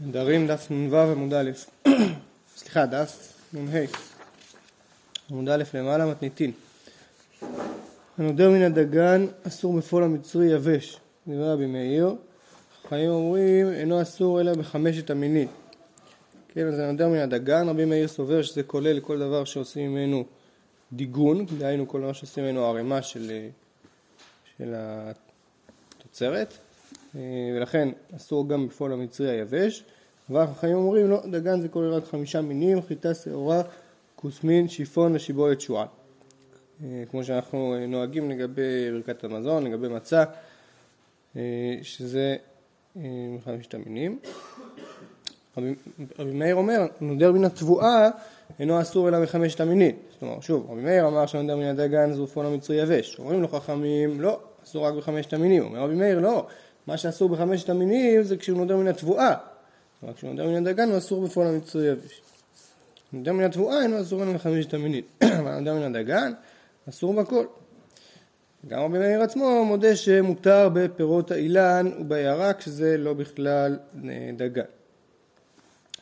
נדרים דף נ"ו עמוד א', סליחה, דף נ"ה, עמוד א' למעלה מתניתין. הנודר מן הדגן אסור בפועל המצרי יבש, דברי רבי מאיר. חיים אומרים אינו אסור אלא בחמשת המינים. כן, אז הנודר מן הדגן, רבי מאיר סובר שזה כולל כל דבר שעושים ממנו דיגון, דהיינו כל דבר שעושים ממנו ערימה של, של התוצרת. אה, ולכן אסור גם בפועל המצרי היבש. אבל החכמים אומרים לא, דגן זה כולל רק חמישה מינים, חיטה, שעורה, כוסמין, שיפון ושיבולת שועל. אה, כמו שאנחנו אה, נוהגים לגבי ברכת המזון, לגבי מצה, שזה חמשת המינים. רבי, מאיר אומר, נודר מן התבואה אינו אסור אלא מחמשת המינים. זאת אומרת, שוב, רבי מאיר אמר שנודר מן הדגן זה בפועל המצרי יבש. אומרים לו חכמים, לא, אסור רק בחמשת המינים. אומר רבי מאיר, לא, מה שאסור בחמשת המינים זה כשהוא נודר מן התבואה. אבל כשהוא נודר מן הדגן הוא אסור בפועל המצוי יבש. נודר מן התבואה אינו אסור לנו בחמשת המינים. אבל נודר מן הדגן אסור בכל. גם רבי מאיר עצמו מודה שמותר בפירות האילן ובירק שזה לא בכלל אה, דגן.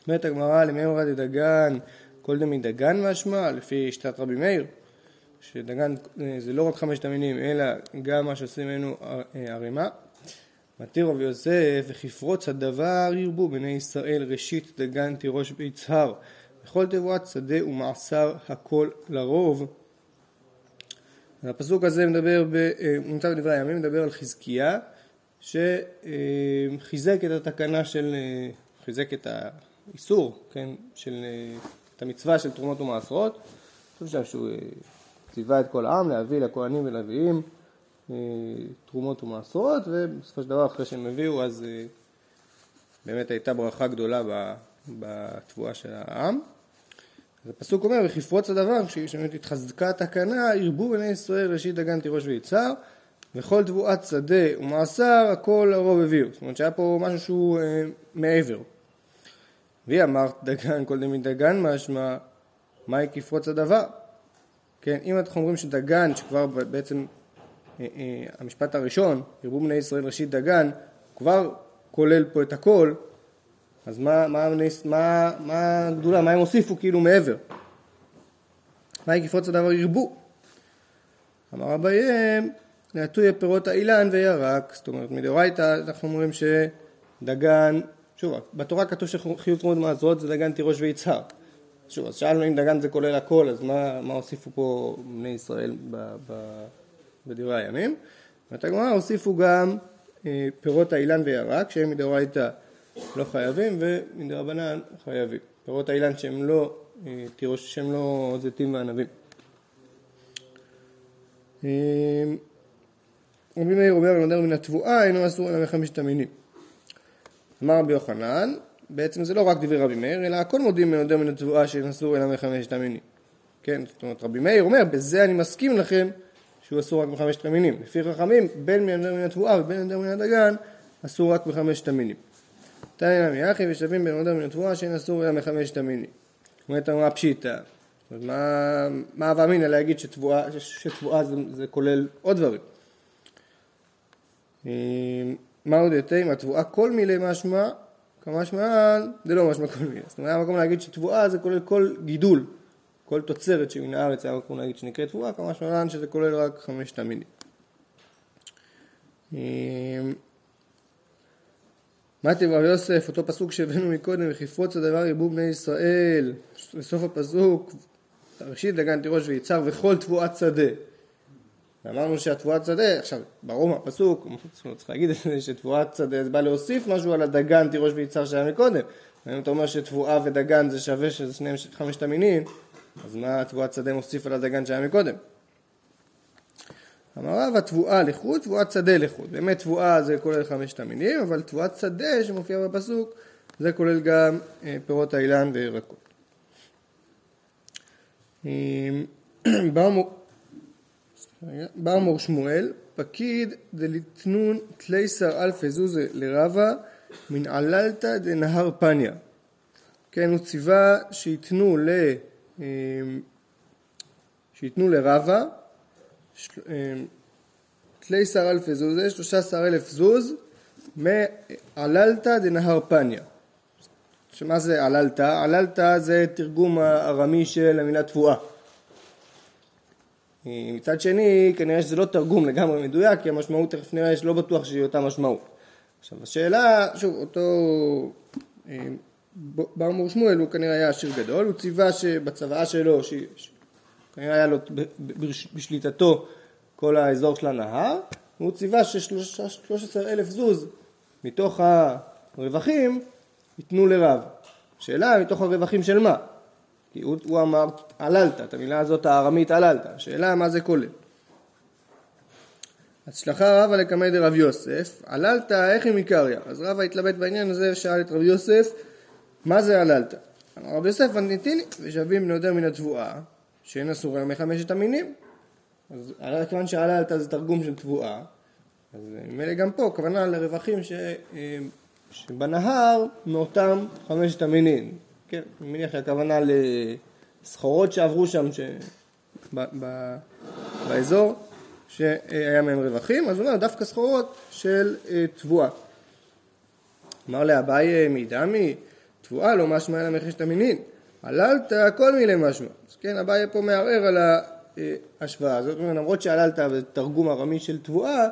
אומרת הגמרא למימרא דדגן כל דמי דגן משמע לפי שיטת רבי מאיר שדגן אה, זה לא רק חמשת המינים אלא גם מה שעושים ממנו אה, ערימה מתיר רבי יוסף, וכפרוץ הדבר ירבו בני ישראל ראשית דגן תירוש ביצהר, וכל תבואת שדה ומעשר הכל לרוב. הפסוק הזה מדבר, ב, אה, נמצא בדברי הימים, מדבר על חזקיה, שחיזק את התקנה של, אה, חיזק את האיסור, כן, של, אה, את המצווה של תרומות ומעשרות. אני חושב שהוא ציווה את כל העם להביא לכהנים ולוויים תרומות ומעשרות, ובסופו של דבר אחרי שהם הביאו אז אה, באמת הייתה ברכה גדולה בתבואה של העם. אז הפסוק אומר, וכפרוץ הדבר, כשבאמת התחזקה התקנה, ירבו בני ישראל ראשית דגן תירוש ויצהר, וכל תבואת שדה ומעשר, הכל הרוב הביאו. זאת אומרת שהיה פה משהו שהוא אה, מעבר. והיא אמרת דגן כל דמי דגן משמע, מהי כפרוץ הדבר? כן, אם אנחנו אומרים שדגן, שכבר בעצם אה, אה, המשפט הראשון, ירבו בני ישראל ראשית דגן, כבר כולל פה את הכל, אז מה, מה, מה, מה הגדולה, מה הם הוסיפו כאילו מעבר? מה יקפוץ הדבר ירבו? אמר אביהם, להטוי פירות האילן וירק, זאת אומרת מדאורייתא אנחנו אומרים שדגן, שוב, בתורה כתוב שחיוב תרומות מעזרות זה דגן תירוש ויצהר. שוב, אז שאלנו אם דגן זה כולל הכל, אז מה, מה הוסיפו פה בני ישראל ב, ב, בדברי הימים. ואת הגמרא הוסיפו גם אה, פירות האילן וירק שהם מדאורייתא לא חייבים ומדרבנן חייבים. פירות האילן שהם לא, אה, תירוש, שהם לא זיתים וענבים. אה, רבי מאיר אומר נודר מן התבואה אינו אסור אלא מחמשת המינים. אמר רבי יוחנן בעצם זה לא רק דברי רבי מאיר אלא הכל מודים מנודר מן התבואה שאין אסור אלא מחמשת המינים. כן, זאת אומרת רבי מאיר אומר בזה אני מסכים לכם שהוא אסור רק בחמשת המינים. לפי חכמים, בין מנדר מן התבואה ובין מנדר מן הדגן, אסור רק בחמשת המינים. תניא נמי אחי ושווים בין מנדר מן התבואה שאין אסור אלא מחמשת המינים. אומרת אמרה פשיטא. מה הווה אמינא להגיד שתבואה, זה, זה כולל עוד דברים. מה עוד יותר? אם התבואה כל מילי משמע, כמשמע זה לא משמע כל מילי. זאת אומרת, היה מקום להגיד שתבואה זה כולל כל גידול. כל תוצרת שמן הארץ היה מקום להגיד שנקראת תבואה, כמה שמרן שזה כולל רק חמשת המינים. אמ, מתי בר יוסף, אותו פסוק שהבאנו מקודם, וכפרוץ הדבר ירבו בני ישראל, בסוף הפסוק, ראשית דגן תירוש ויצהר וכל תבואת שדה. ואמרנו שהתבואת שדה, עכשיו, ברור מהפסוק, צריך להגיד את זה, שתבואת שדה זה בא להוסיף משהו על הדגן תירוש ויצהר שהיה מקודם. אם אתה אומר שתבואה ודגן זה שווה שזה שניהם חמשת המינים, אז מה תבואת שדה מוסיף על הדגן שהיה מקודם? אמר רב התבואה לחוד, תבואת שדה לחוד. באמת תבואה זה כולל חמשת המינים, אבל תבואת שדה שמופיע בפסוק זה כולל גם אה, פירות האילן וירקות. בר מור שמואל, פקיד דליתנון תלייסר אלפי זוזה לרבה מן עללתא דנהר פניה. כן, הוא ציווה שייתנו ל... אמ, שייתנו לרבה אמ, תליסר אלפי זוז, שלושה עשר אלף זוז מעללתא דנהר פניה. שמה זה עללת? עללת זה תרגום הארמי של המילה תבואה. מצד שני, כנראה שזה לא תרגום לגמרי מדויק, כי המשמעות תכף נראה שלא בטוח שהיא אותה משמעות. עכשיו השאלה, שוב, אותו אה, ברמור שמואל הוא כנראה היה עשיר גדול, הוא ציווה שבצוואה שלו, שכנראה היה לו בשליטתו כל האזור של הנהר, והוא ציווה ש-13 אלף זוז מתוך הרווחים ייתנו לרב. שאלה, מתוך הרווחים של מה? כי הוא, הוא אמר עללת, את המילה הזאת הארמית עללת, השאלה מה זה כולל. אז שלחה רבא לקמי דרב יוסף, עללת איך היא מקריא? אז רבא התלבט בעניין הזה, שאל את רב יוסף, מה זה עללת? אמר רב יוסף, עניתיני, ושווים ליותר מן התבואה, שאין אסור אלא מחמשת המינים. אז כיוון שעללת זה תרגום של תבואה, אז ממילא גם פה, כוונה לרווחים ש... אה, שבנהר מאותם חמשת המינים. כן, אני מניח שהכוונה לסחורות שעברו שם ש... ב... ב... באזור, שהיה מהם רווחים, אז הוא אומר דווקא סחורות של אה, תבואה. אמר לאביי מדמי, תבואה לא משמע אלא מחשת המינין, עללת כל מיני משמע. אז כן, אביי פה מערער על ההשוואה הזאת, למרות שעללת בתרגום ארמי של תבואה,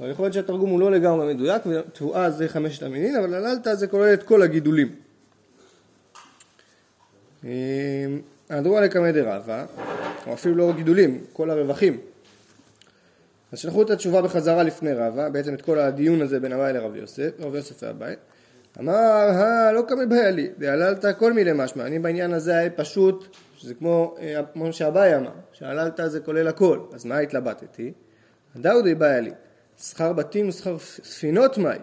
אבל יכול להיות שהתרגום הוא לא לגמרי מדויק, ותבואה זה חמשת המינין, אבל עללת זה כולל את כל הגידולים. אדרו על לקמא דרבה, או אפילו לא גידולים, כל הרווחים. אז שלחו את התשובה בחזרה לפני רבה, בעצם את כל הדיון הזה בין אביי לרב יוסף, רב יוסף ואביי. אמר, הא, לא קמא בעיה לי, דהללת כל מיני משמע. אני בעניין הזה פשוט, שזה כמו, אה, כמו שאביי אמר, שהללת זה כולל הכל. אז מה התלבטתי? דאו די בעיה לי, שכר בתים ושכר ספינות מאי.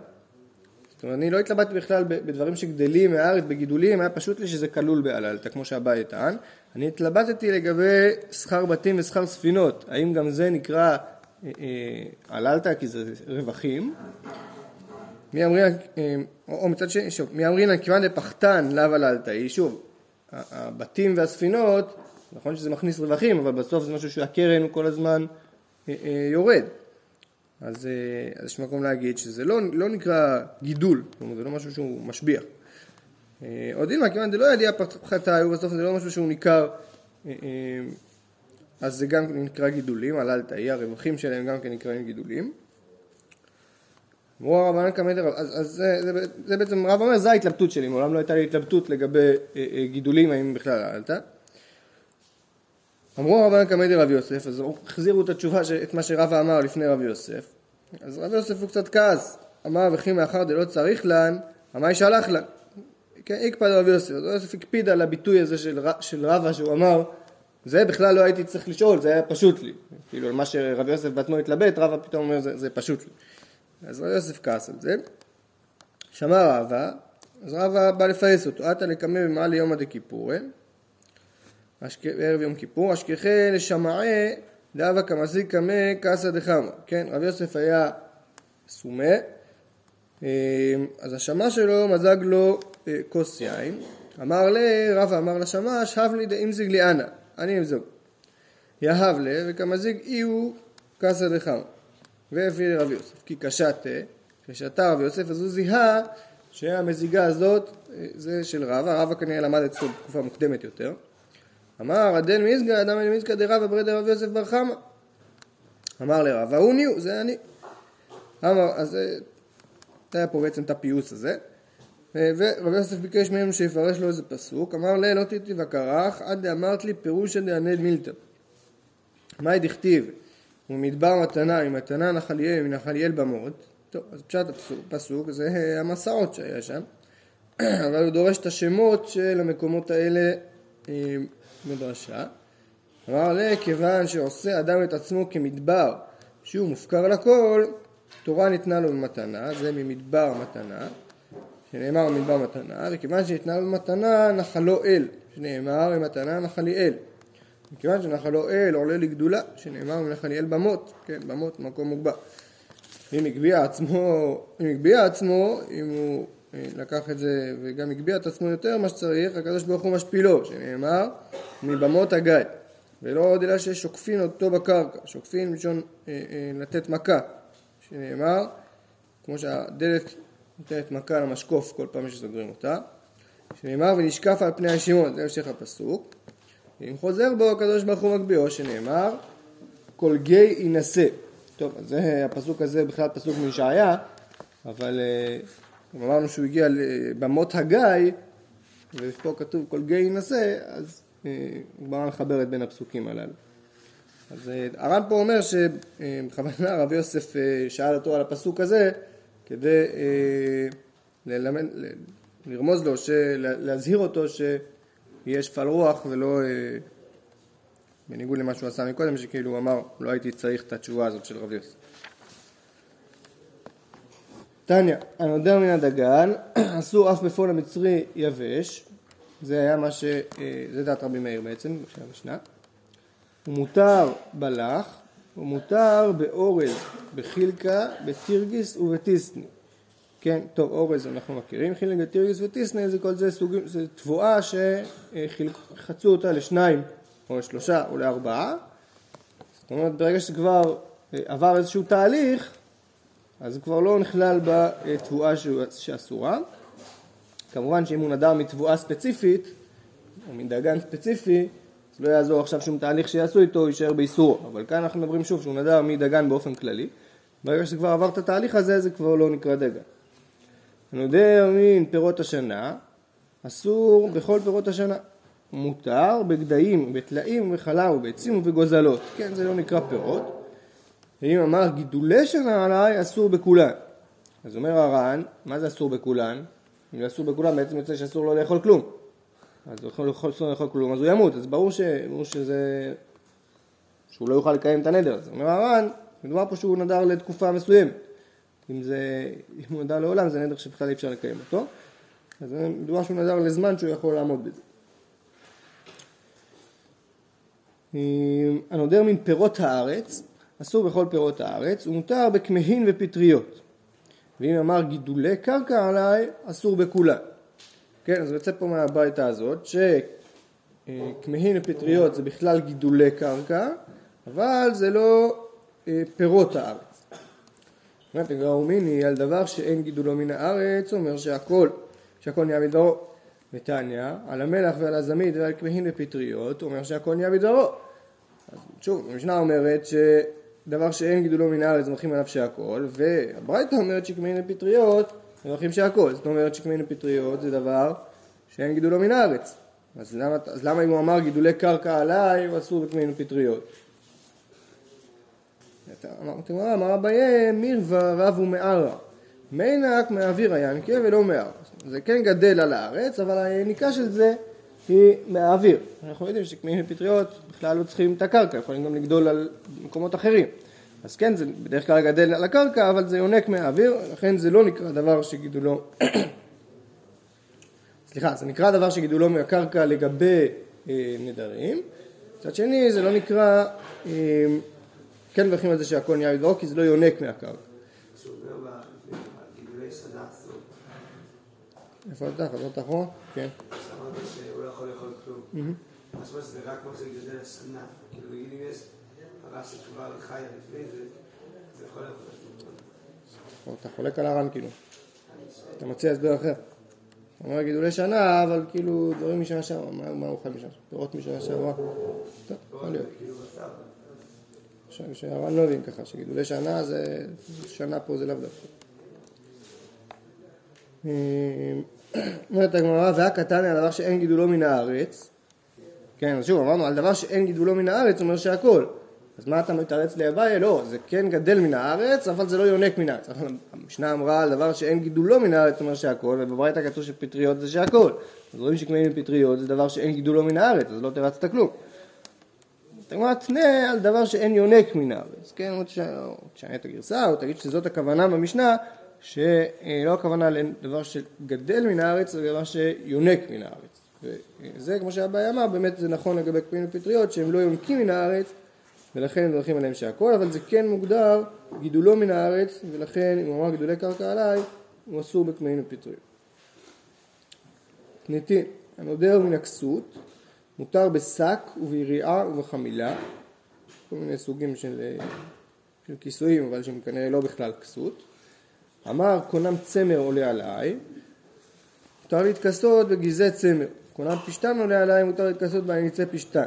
זאת אומרת, אני לא התלבטתי בכלל בדברים שגדלים מהארץ, בגידולים, היה פשוט לי שזה כלול בעללתא, כמו שאביי טען. אני התלבטתי לגבי שכר בתים ושכר ספינות, האם גם זה נקרא אה, אה, עללתא כי זה רווחים. מי אמרינא, אה, או מצד שני, שוב, מי אמרינא כיוון דפחתן לאו עללתא, היא שוב, הבתים והספינות, נכון שזה מכניס רווחים, אבל בסוף זה משהו שהקרן כל הזמן יורד. אז, אז יש מקום להגיד שזה לא, לא נקרא גידול, כלומר זה לא משהו שהוא משביח. עוד דילמה, כיוון דלא ידיע פחתה, ובסוף זה לא משהו שהוא ניכר אז זה גם נקרא גידולים, עלל תאי, הרווחים שלהם גם כן נקראים גידולים. אמרו הרבנן קמדר, אז, אז זה, זה, זה בעצם, רב אומר, זה ההתלבטות שלי, מעולם לא הייתה לי התלבטות לגבי אה, אה, גידולים, האם בכלל עללת. אמרו הרבנן קמדר רב יוסף, אז החזירו את התשובה, את מה שרבא אמר לפני רב יוסף. אז רב יוסף הוא קצת כעס, אמר וכי מאחר דלא צריך לן, אמר שלח לן. כן, הקפד רב יוסף, רב יוסף הקפיד על הביטוי הזה של, של רבא שהוא אמר זה בכלל לא הייתי צריך לשאול, זה היה פשוט לי. כאילו, על מה שרבי יוסף בעצמו התלבט, רבא פתאום אומר, זה, זה פשוט לי. אז רבי יוסף כעס על זה. שמע רבא, אז רבא בא לפייס אותו, עתה לקמא במעל ליומא דכיפורי, ערב יום כיפור, אשכחי לשמעי דאבה כמזיק קמא קסא דחמא. כן, רבי יוסף היה סומה, אה, אז השמע שלו מזג לו אה, כוס יין, אמר ל... רבא אמר לשמש, הב לי דאמזיג לי אנא. אני אמזוג. יהב לה וכמזיג אי הוא קסא דחם. והביא לרב יוסף. כי קשתה, כששתה רב יוסף אז הוא זיהה שהמזיגה הזאת זה של רבא, רבא כנראה למד אצלו בתקופה מוקדמת יותר. אמר עדן מיזגא אדם אל מיזגא דרבא ברד רב יוסף בר חמא. אמר לרבא הוא ניו זה אני. אמר אז זה היה פה בעצם את הפיוס הזה. ורבי יוסף ביקש מהם שיפרש לו איזה פסוק, אמר לה לא תיתי וכרך עד דאמרת לי פירושא דענד מילתא. מאי דכתיב ומדבר מתנה ממתנה נחליאל מנחליאל במות, טוב אז פשט הפסוק זה המסעות שהיה שם, אבל הוא דורש את השמות של המקומות האלה אה, מדרשה. אמר לה כיוון שעושה אדם את עצמו כמדבר שהוא מופקר לכל, תורה ניתנה לו במתנה, זה ממדבר מתנה שנאמר מדבר מתנה, וכיוון שניתנה לו מתנה נחלו אל, שנאמר ממתנה נחלי אל. מכיוון שנחלו אל עולה לגדולה, שנאמר מנחלי אל במות, כן, במות מקום מוגבר. אם הגביה עצמו, אם הגביה עצמו, אם הוא אה, לקח את זה וגם הגביה את עצמו יותר ממה שצריך, הקדוש ברוך הוא משפילו, שנאמר מבמות הגיא. ולא עוד אלא ששוקפין אותו בקרקע, שוקפין מלשון אה, אה, לתת מכה, שנאמר, כמו שהדלת נותנת מכה למשקוף כל פעם שסוגרים אותה. שנאמר ונשקף על פני השמעון, זה המשך הפסוק. אם חוזר בו הקדוש ברוך הוא מגביהו, שנאמר כל גיא יינשא. טוב, אז זה הפסוק הזה בכלל פסוק מישעיה, אבל אה, אמרנו שהוא הגיע לבמות הגיא, ופה כתוב כל גיא יינשא, אז הגמרא מחברת בין הפסוקים הללו. אז אה, הר"ן פה אומר שבכוונה רבי יוסף אה, שאל אותו על הפסוק הזה כדי אה, ללמד, לרמוז לו, להזהיר אותו שיהיה שפל רוח ולא בניגוד למה שהוא עשה מקודם שכאילו הוא אמר לא הייתי צריך את התשובה הזאת של רבי יוסף. תניא, הנודר מן הדגן אסור אף בפועל המצרי יבש זה היה מה ש... זה דעת רבי מאיר בעצם, של המשנה הוא מותר בלח, הוא מותר באורז, בחילקה, בתירגיס ובטיסני. כן, טוב, אורז אנחנו מכירים, חילקה, תירגיס וטיסני זה כל זה סוגים, זה תבואה שחצו אותה לשניים או לשלושה או לארבעה. זאת אומרת, ברגע שכבר אה, עבר איזשהו תהליך, אז הוא כבר לא נכלל בתבואה שאסורה. כמובן שאם הוא נדר מתבואה ספציפית, או מדגן ספציפי, לא יעזור עכשיו שום תהליך שיעשו איתו, יישאר באיסור. אבל כאן אנחנו מדברים שוב שהוא נדר מדגן באופן כללי. ברגע שכבר עבר את התהליך הזה, זה כבר לא נקרא דגן. הנודר מן פירות השנה, אסור בכל פירות השנה. מותר בגדיים, בטלאים, בחלב, ובעצים ובגוזלות. כן, זה לא נקרא פירות. ואם אמר גידולי שנה עליי, אסור בכולן. אז אומר הר"ן, מה זה אסור בכולן? אם אסור בכולן, בעצם יוצא שאסור לא לאכול כלום. אז הוא יכול אסור לאכול כלום, אז הוא ימות, אז ברור, ש... ברור שזה... שהוא לא יוכל לקיים את הנדר הזה. אומר הר"ן, מדובר פה שהוא נדר לתקופה מסוימת. אם זה, אם הוא נדר לעולם זה נדר שבכלל אי אפשר לקיים אותו. אז מדובר שהוא נדר לזמן שהוא יכול לעמוד בזה. הנודר מן פירות הארץ, אסור בכל פירות הארץ, הוא מותר בכמהין ופטריות. ואם אמר גידולי קרקע עליי, אסור בכולן. כן, אז יוצא פה מהביתה הזאת שכמהין ופטריות זה בכלל גידולי קרקע, אבל זה לא אה, פירות הארץ. אומרת הגרא מיני על דבר שאין גידולו מן הארץ, אומר שהכל, שהכל נהיה מדברו. ותניא, על המלח ועל הזמית ועל כמהין ופטריות, אומר שהכל נהיה מדברו. אז שוב, המשנה אומרת שדבר שאין גידולו מן הארץ מלכים עליו שהכל, והברייתא אומרת שכמהין ופטריות מברכים שהכל, זאת אומרת שקמין פטריות זה דבר שאין גידולו מן הארץ. אז למה, אז למה אם הוא אמר גידולי קרקע עליי, הוא אסור בקמין פטריות? אמרתי, אמר אביי מירווה רב ומערה. מינק מאוויר הינקה ולא מהר. זה כן גדל על הארץ, אבל היניקה של זה היא מהאוויר. אנחנו יודעים שקמין פטריות בכלל לא צריכים את הקרקע, יכולים גם לגדול על מקומות אחרים. אז כן, זה בדרך כלל גדל על הקרקע, אבל זה יונק מהאוויר, לכן זה לא נקרא דבר שגידולו... סליחה, זה נקרא דבר שגידולו מהקרקע לגבי אה, נדרים. מצד שני, זה לא נקרא... אה, כן מברכים על זה שהכל נהיה בדברו, כי זה לא יונק מהקרקע. איפה אתה? חזרת אחורה? כן. אמרת שהוא לא יכול לאכול כלום. אז זה רק כמו שזה גדל השנה. כאילו, אם יש... רש"י כבר חיה לפני זה, זה יכול להיות... אתה חולק על הר"ן כאילו. אתה מציע הסבר אחר. אתה אומר גידולי שנה, אבל כאילו דברים משנה שעברה, מה הוא חי משנה? פירות משנה שעברה. טוב, יכול להיות. שהר"ן לא הבין ככה, שגידולי שנה זה, שנה פה זה לאו דווקא. אומרת הגמרא, והקטן על דבר שאין גידולו מן הארץ. כן, אז שוב, אמרנו, על דבר שאין גידולו מן הארץ, אומר שהכל. אז מה אתה מתרץ לאביי? לא, זה כן גדל מן הארץ, אבל זה לא יונק מן הארץ. המשנה אמרה על דבר שאין גידולו מן הארץ, אומר שהכל, ובברייתא כתוב שפטריות זה שהכל. אז רואים שקמאים פטריות זה דבר שאין גידולו מן הארץ, אז לא תרצת כלום. תגמר תנה על דבר שאין יונק מן הארץ, כן? או תשנה את הגרסה, או תגיד שזאת הכוונה במשנה, שלא הכוונה לדבר שגדל מן הארץ, זה דבר שיונק מן הארץ. וזה, כמו שהבעיה אמר, באמת זה נכון לגבי קמאים ופטריות, שהם לא יונקים מן הארץ, ולכן הם מברכים עליהם שהכל, אבל זה כן מוגדר גידולו מן הארץ, ולכן אם הוא אמר גידולי קרקע עליי, הוא אסור בקמעים ופיתויים. נתין, הנודר מן הכסות, מותר בשק וביריעה ובחמילה, כל מיני סוגים של, של כיסויים, אבל שהם כנראה לא בכלל כסות. אמר קונם צמר עולה עליי, מותר להתכסות בגזעי צמר. כונן פשתן עולה עליי, מותר להתכסות בעניצי פשתן.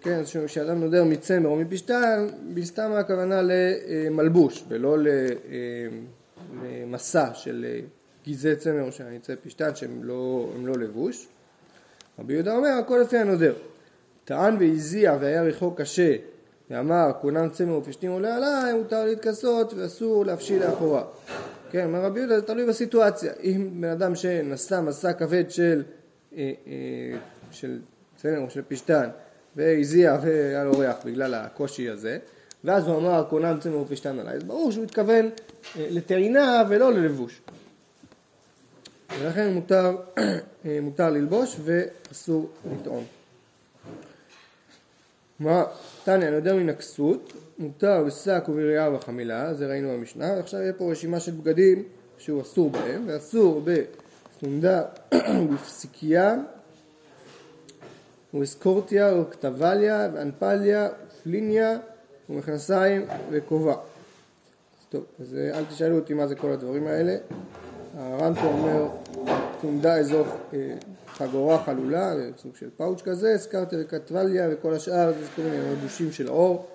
כן, אז כשאדם נודר מצמר או מפשתן, בסתמה הכוונה למלבוש ולא אה, למסע של אה, גזעי צמר או של עניצי פשתן שהם לא, לא לבוש. רבי יהודה אומר, הכל לפי הנודר. טען והזיע והיה ריחו קשה ואמר כונן צמר ופשתים עולה עליי, מותר להתכסות ואסור להפשיל לאחורה. כן, אומר רבי יהודה, זה תלוי בסיטואציה. אם בן אדם שנסע מסע כבד של, אה, אה, צמר או של פשתן והזיע והיה לו ריח בגלל הקושי הזה, ואז הוא אמר כונן צמר ופשתן עליי, אז ברור שהוא התכוון אה, לטעינה ולא ללבוש. ולכן מותר, מותר ללבוש ואסור לטעון. מה, תניא, נודר מן הכסות, מותר בשק וביריעה ובחמילה, זה ראינו במשנה, ועכשיו יהיה פה רשימה של בגדים שהוא אסור בהם, ואסור בסונדה ובפסיקיה ואסקורטיה וכתבליה ואנפליה ופליניה ומכנסיים וכובע. טוב, אז אה, אל תשאלו אותי מה זה כל הדברים האלה. הר"ן פה אומר תונדה אזור אה, חגורה חלולה, סוג של פאוץ' כזה, הזכרתי וכתבליה וכל השאר זה כל מיני מבושים של אור,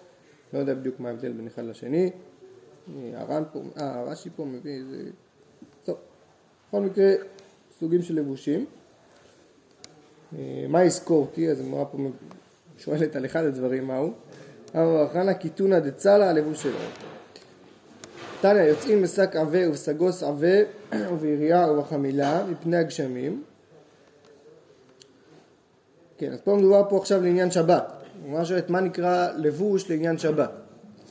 לא יודע בדיוק מה ההבדל בין אחד לשני. הר"ן פה, אה, הרש"י פה מביא איזה... טוב, בכל מקרה סוגים של לבושים. אה, מה יזכורתי? אז אמרה פה שואלת על אחד הדברים מהו. אמר חנא קיתונא דצלה הלבוש שלו. תניא יוצאים בשק עבה ובסגוס עבה וביריעה ובחמילה מפני הגשמים. כן, אז פה מדובר פה עכשיו לעניין שבת. הוא שואלת מה נקרא לבוש לעניין שבת.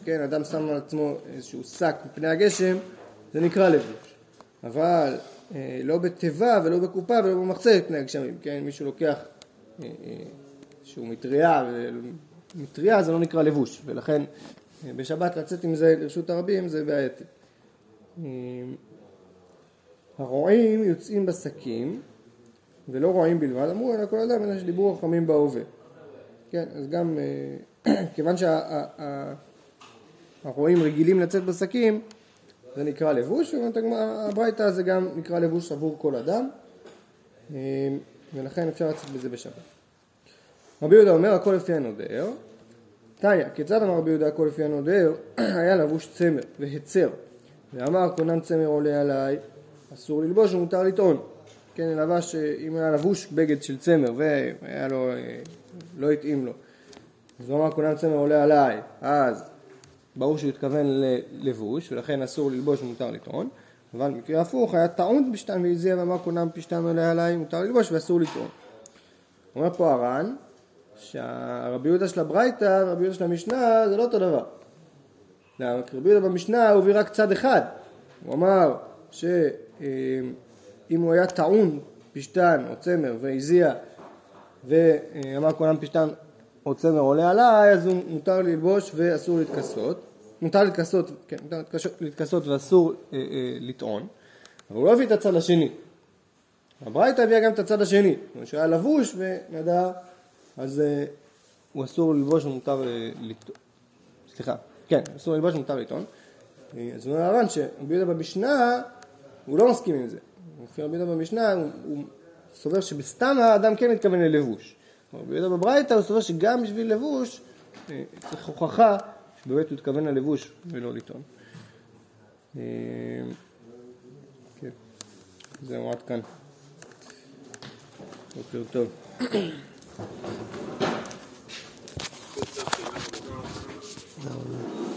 כן, אדם שם על עצמו איזשהו שק מפני הגשם, זה נקרא לבוש. אבל אה, לא בתיבה ולא בקופה ולא במחצה מפני הגשמים. כן, מישהו לוקח אה, אה, איזשהו מטריה, מטריה זה לא נקרא לבוש, ולכן בשבת לצאת עם זה לרשות הרבים זה בעייתי. אה, הרועים יוצאים בשקים ולא רועים בלבד, אמרו אלא כל אדם אלא שדיברו חכמים בהווה. כן, אז גם אה, כיוון שהרועים רגילים לצאת בשקים זה נקרא לבוש, הברייתא זה גם נקרא לבוש עבור כל אדם ולכן אפשר לצאת בזה בשבת. רבי יהודה אומר הכל לפי הנודר תניא, כיצד אמר רבי יהודה הכל לפי הנודר? היה לבוש צמר והצר. ואמר כונן צמר עולה עליי אסור ללבוש ומותר לטעון. כן, לבש, אם היה לבוש בגד של צמר והיה לו, לא התאים לו. אז הוא אמר כונן צמר עולה עליי. אז ברור שהוא התכוון ללבוש ולכן אסור ללבוש ומותר לטעון. אבל במקרה הפוך היה טעון פשתן והזיע ואמר כונן פשתן עולה עליי מותר ללבוש ואסור לטעון. אומר פה הר"ן שהרבי יהודה של הברייתא ורבי יהודה של המשנה זה לא אותו דבר. למה? כי רבי יהודה במשנה הוא הביא רק צד אחד. הוא אמר שאם הוא היה טעון פשתן או צמר והזיע ואמר כולם פשתן או צמר עולה עליי אז הוא מותר ללבוש ואסור להתכסות. מותר להתכסות, כן, מותר להתכסות ואסור אה, אה, לטעון. אבל הוא לא הביא את הצד השני. הברייתא הביאה גם את הצד השני. הוא שהיה לבוש ונדע אז אה, הוא אסור ללבוש ומותר אה, לטעון. סליחה, כן, אסור ללבוש ומותר לטעון. אה, אז הוא אומר הר"ן שרבי יהודה במשנה, הוא לא מסכים עם זה. לפי רבי יהודה במשנה, הוא, הוא סובר שבסתם האדם כן מתכוון ללבוש. רבי יהודה בברייתא הוא סובר שגם בשביל לבוש צריך הוכחה שבאמת הוא התכוון ללבוש ולא לטעון. כן, זהו עד כאן. בוקר טוב. なるほど。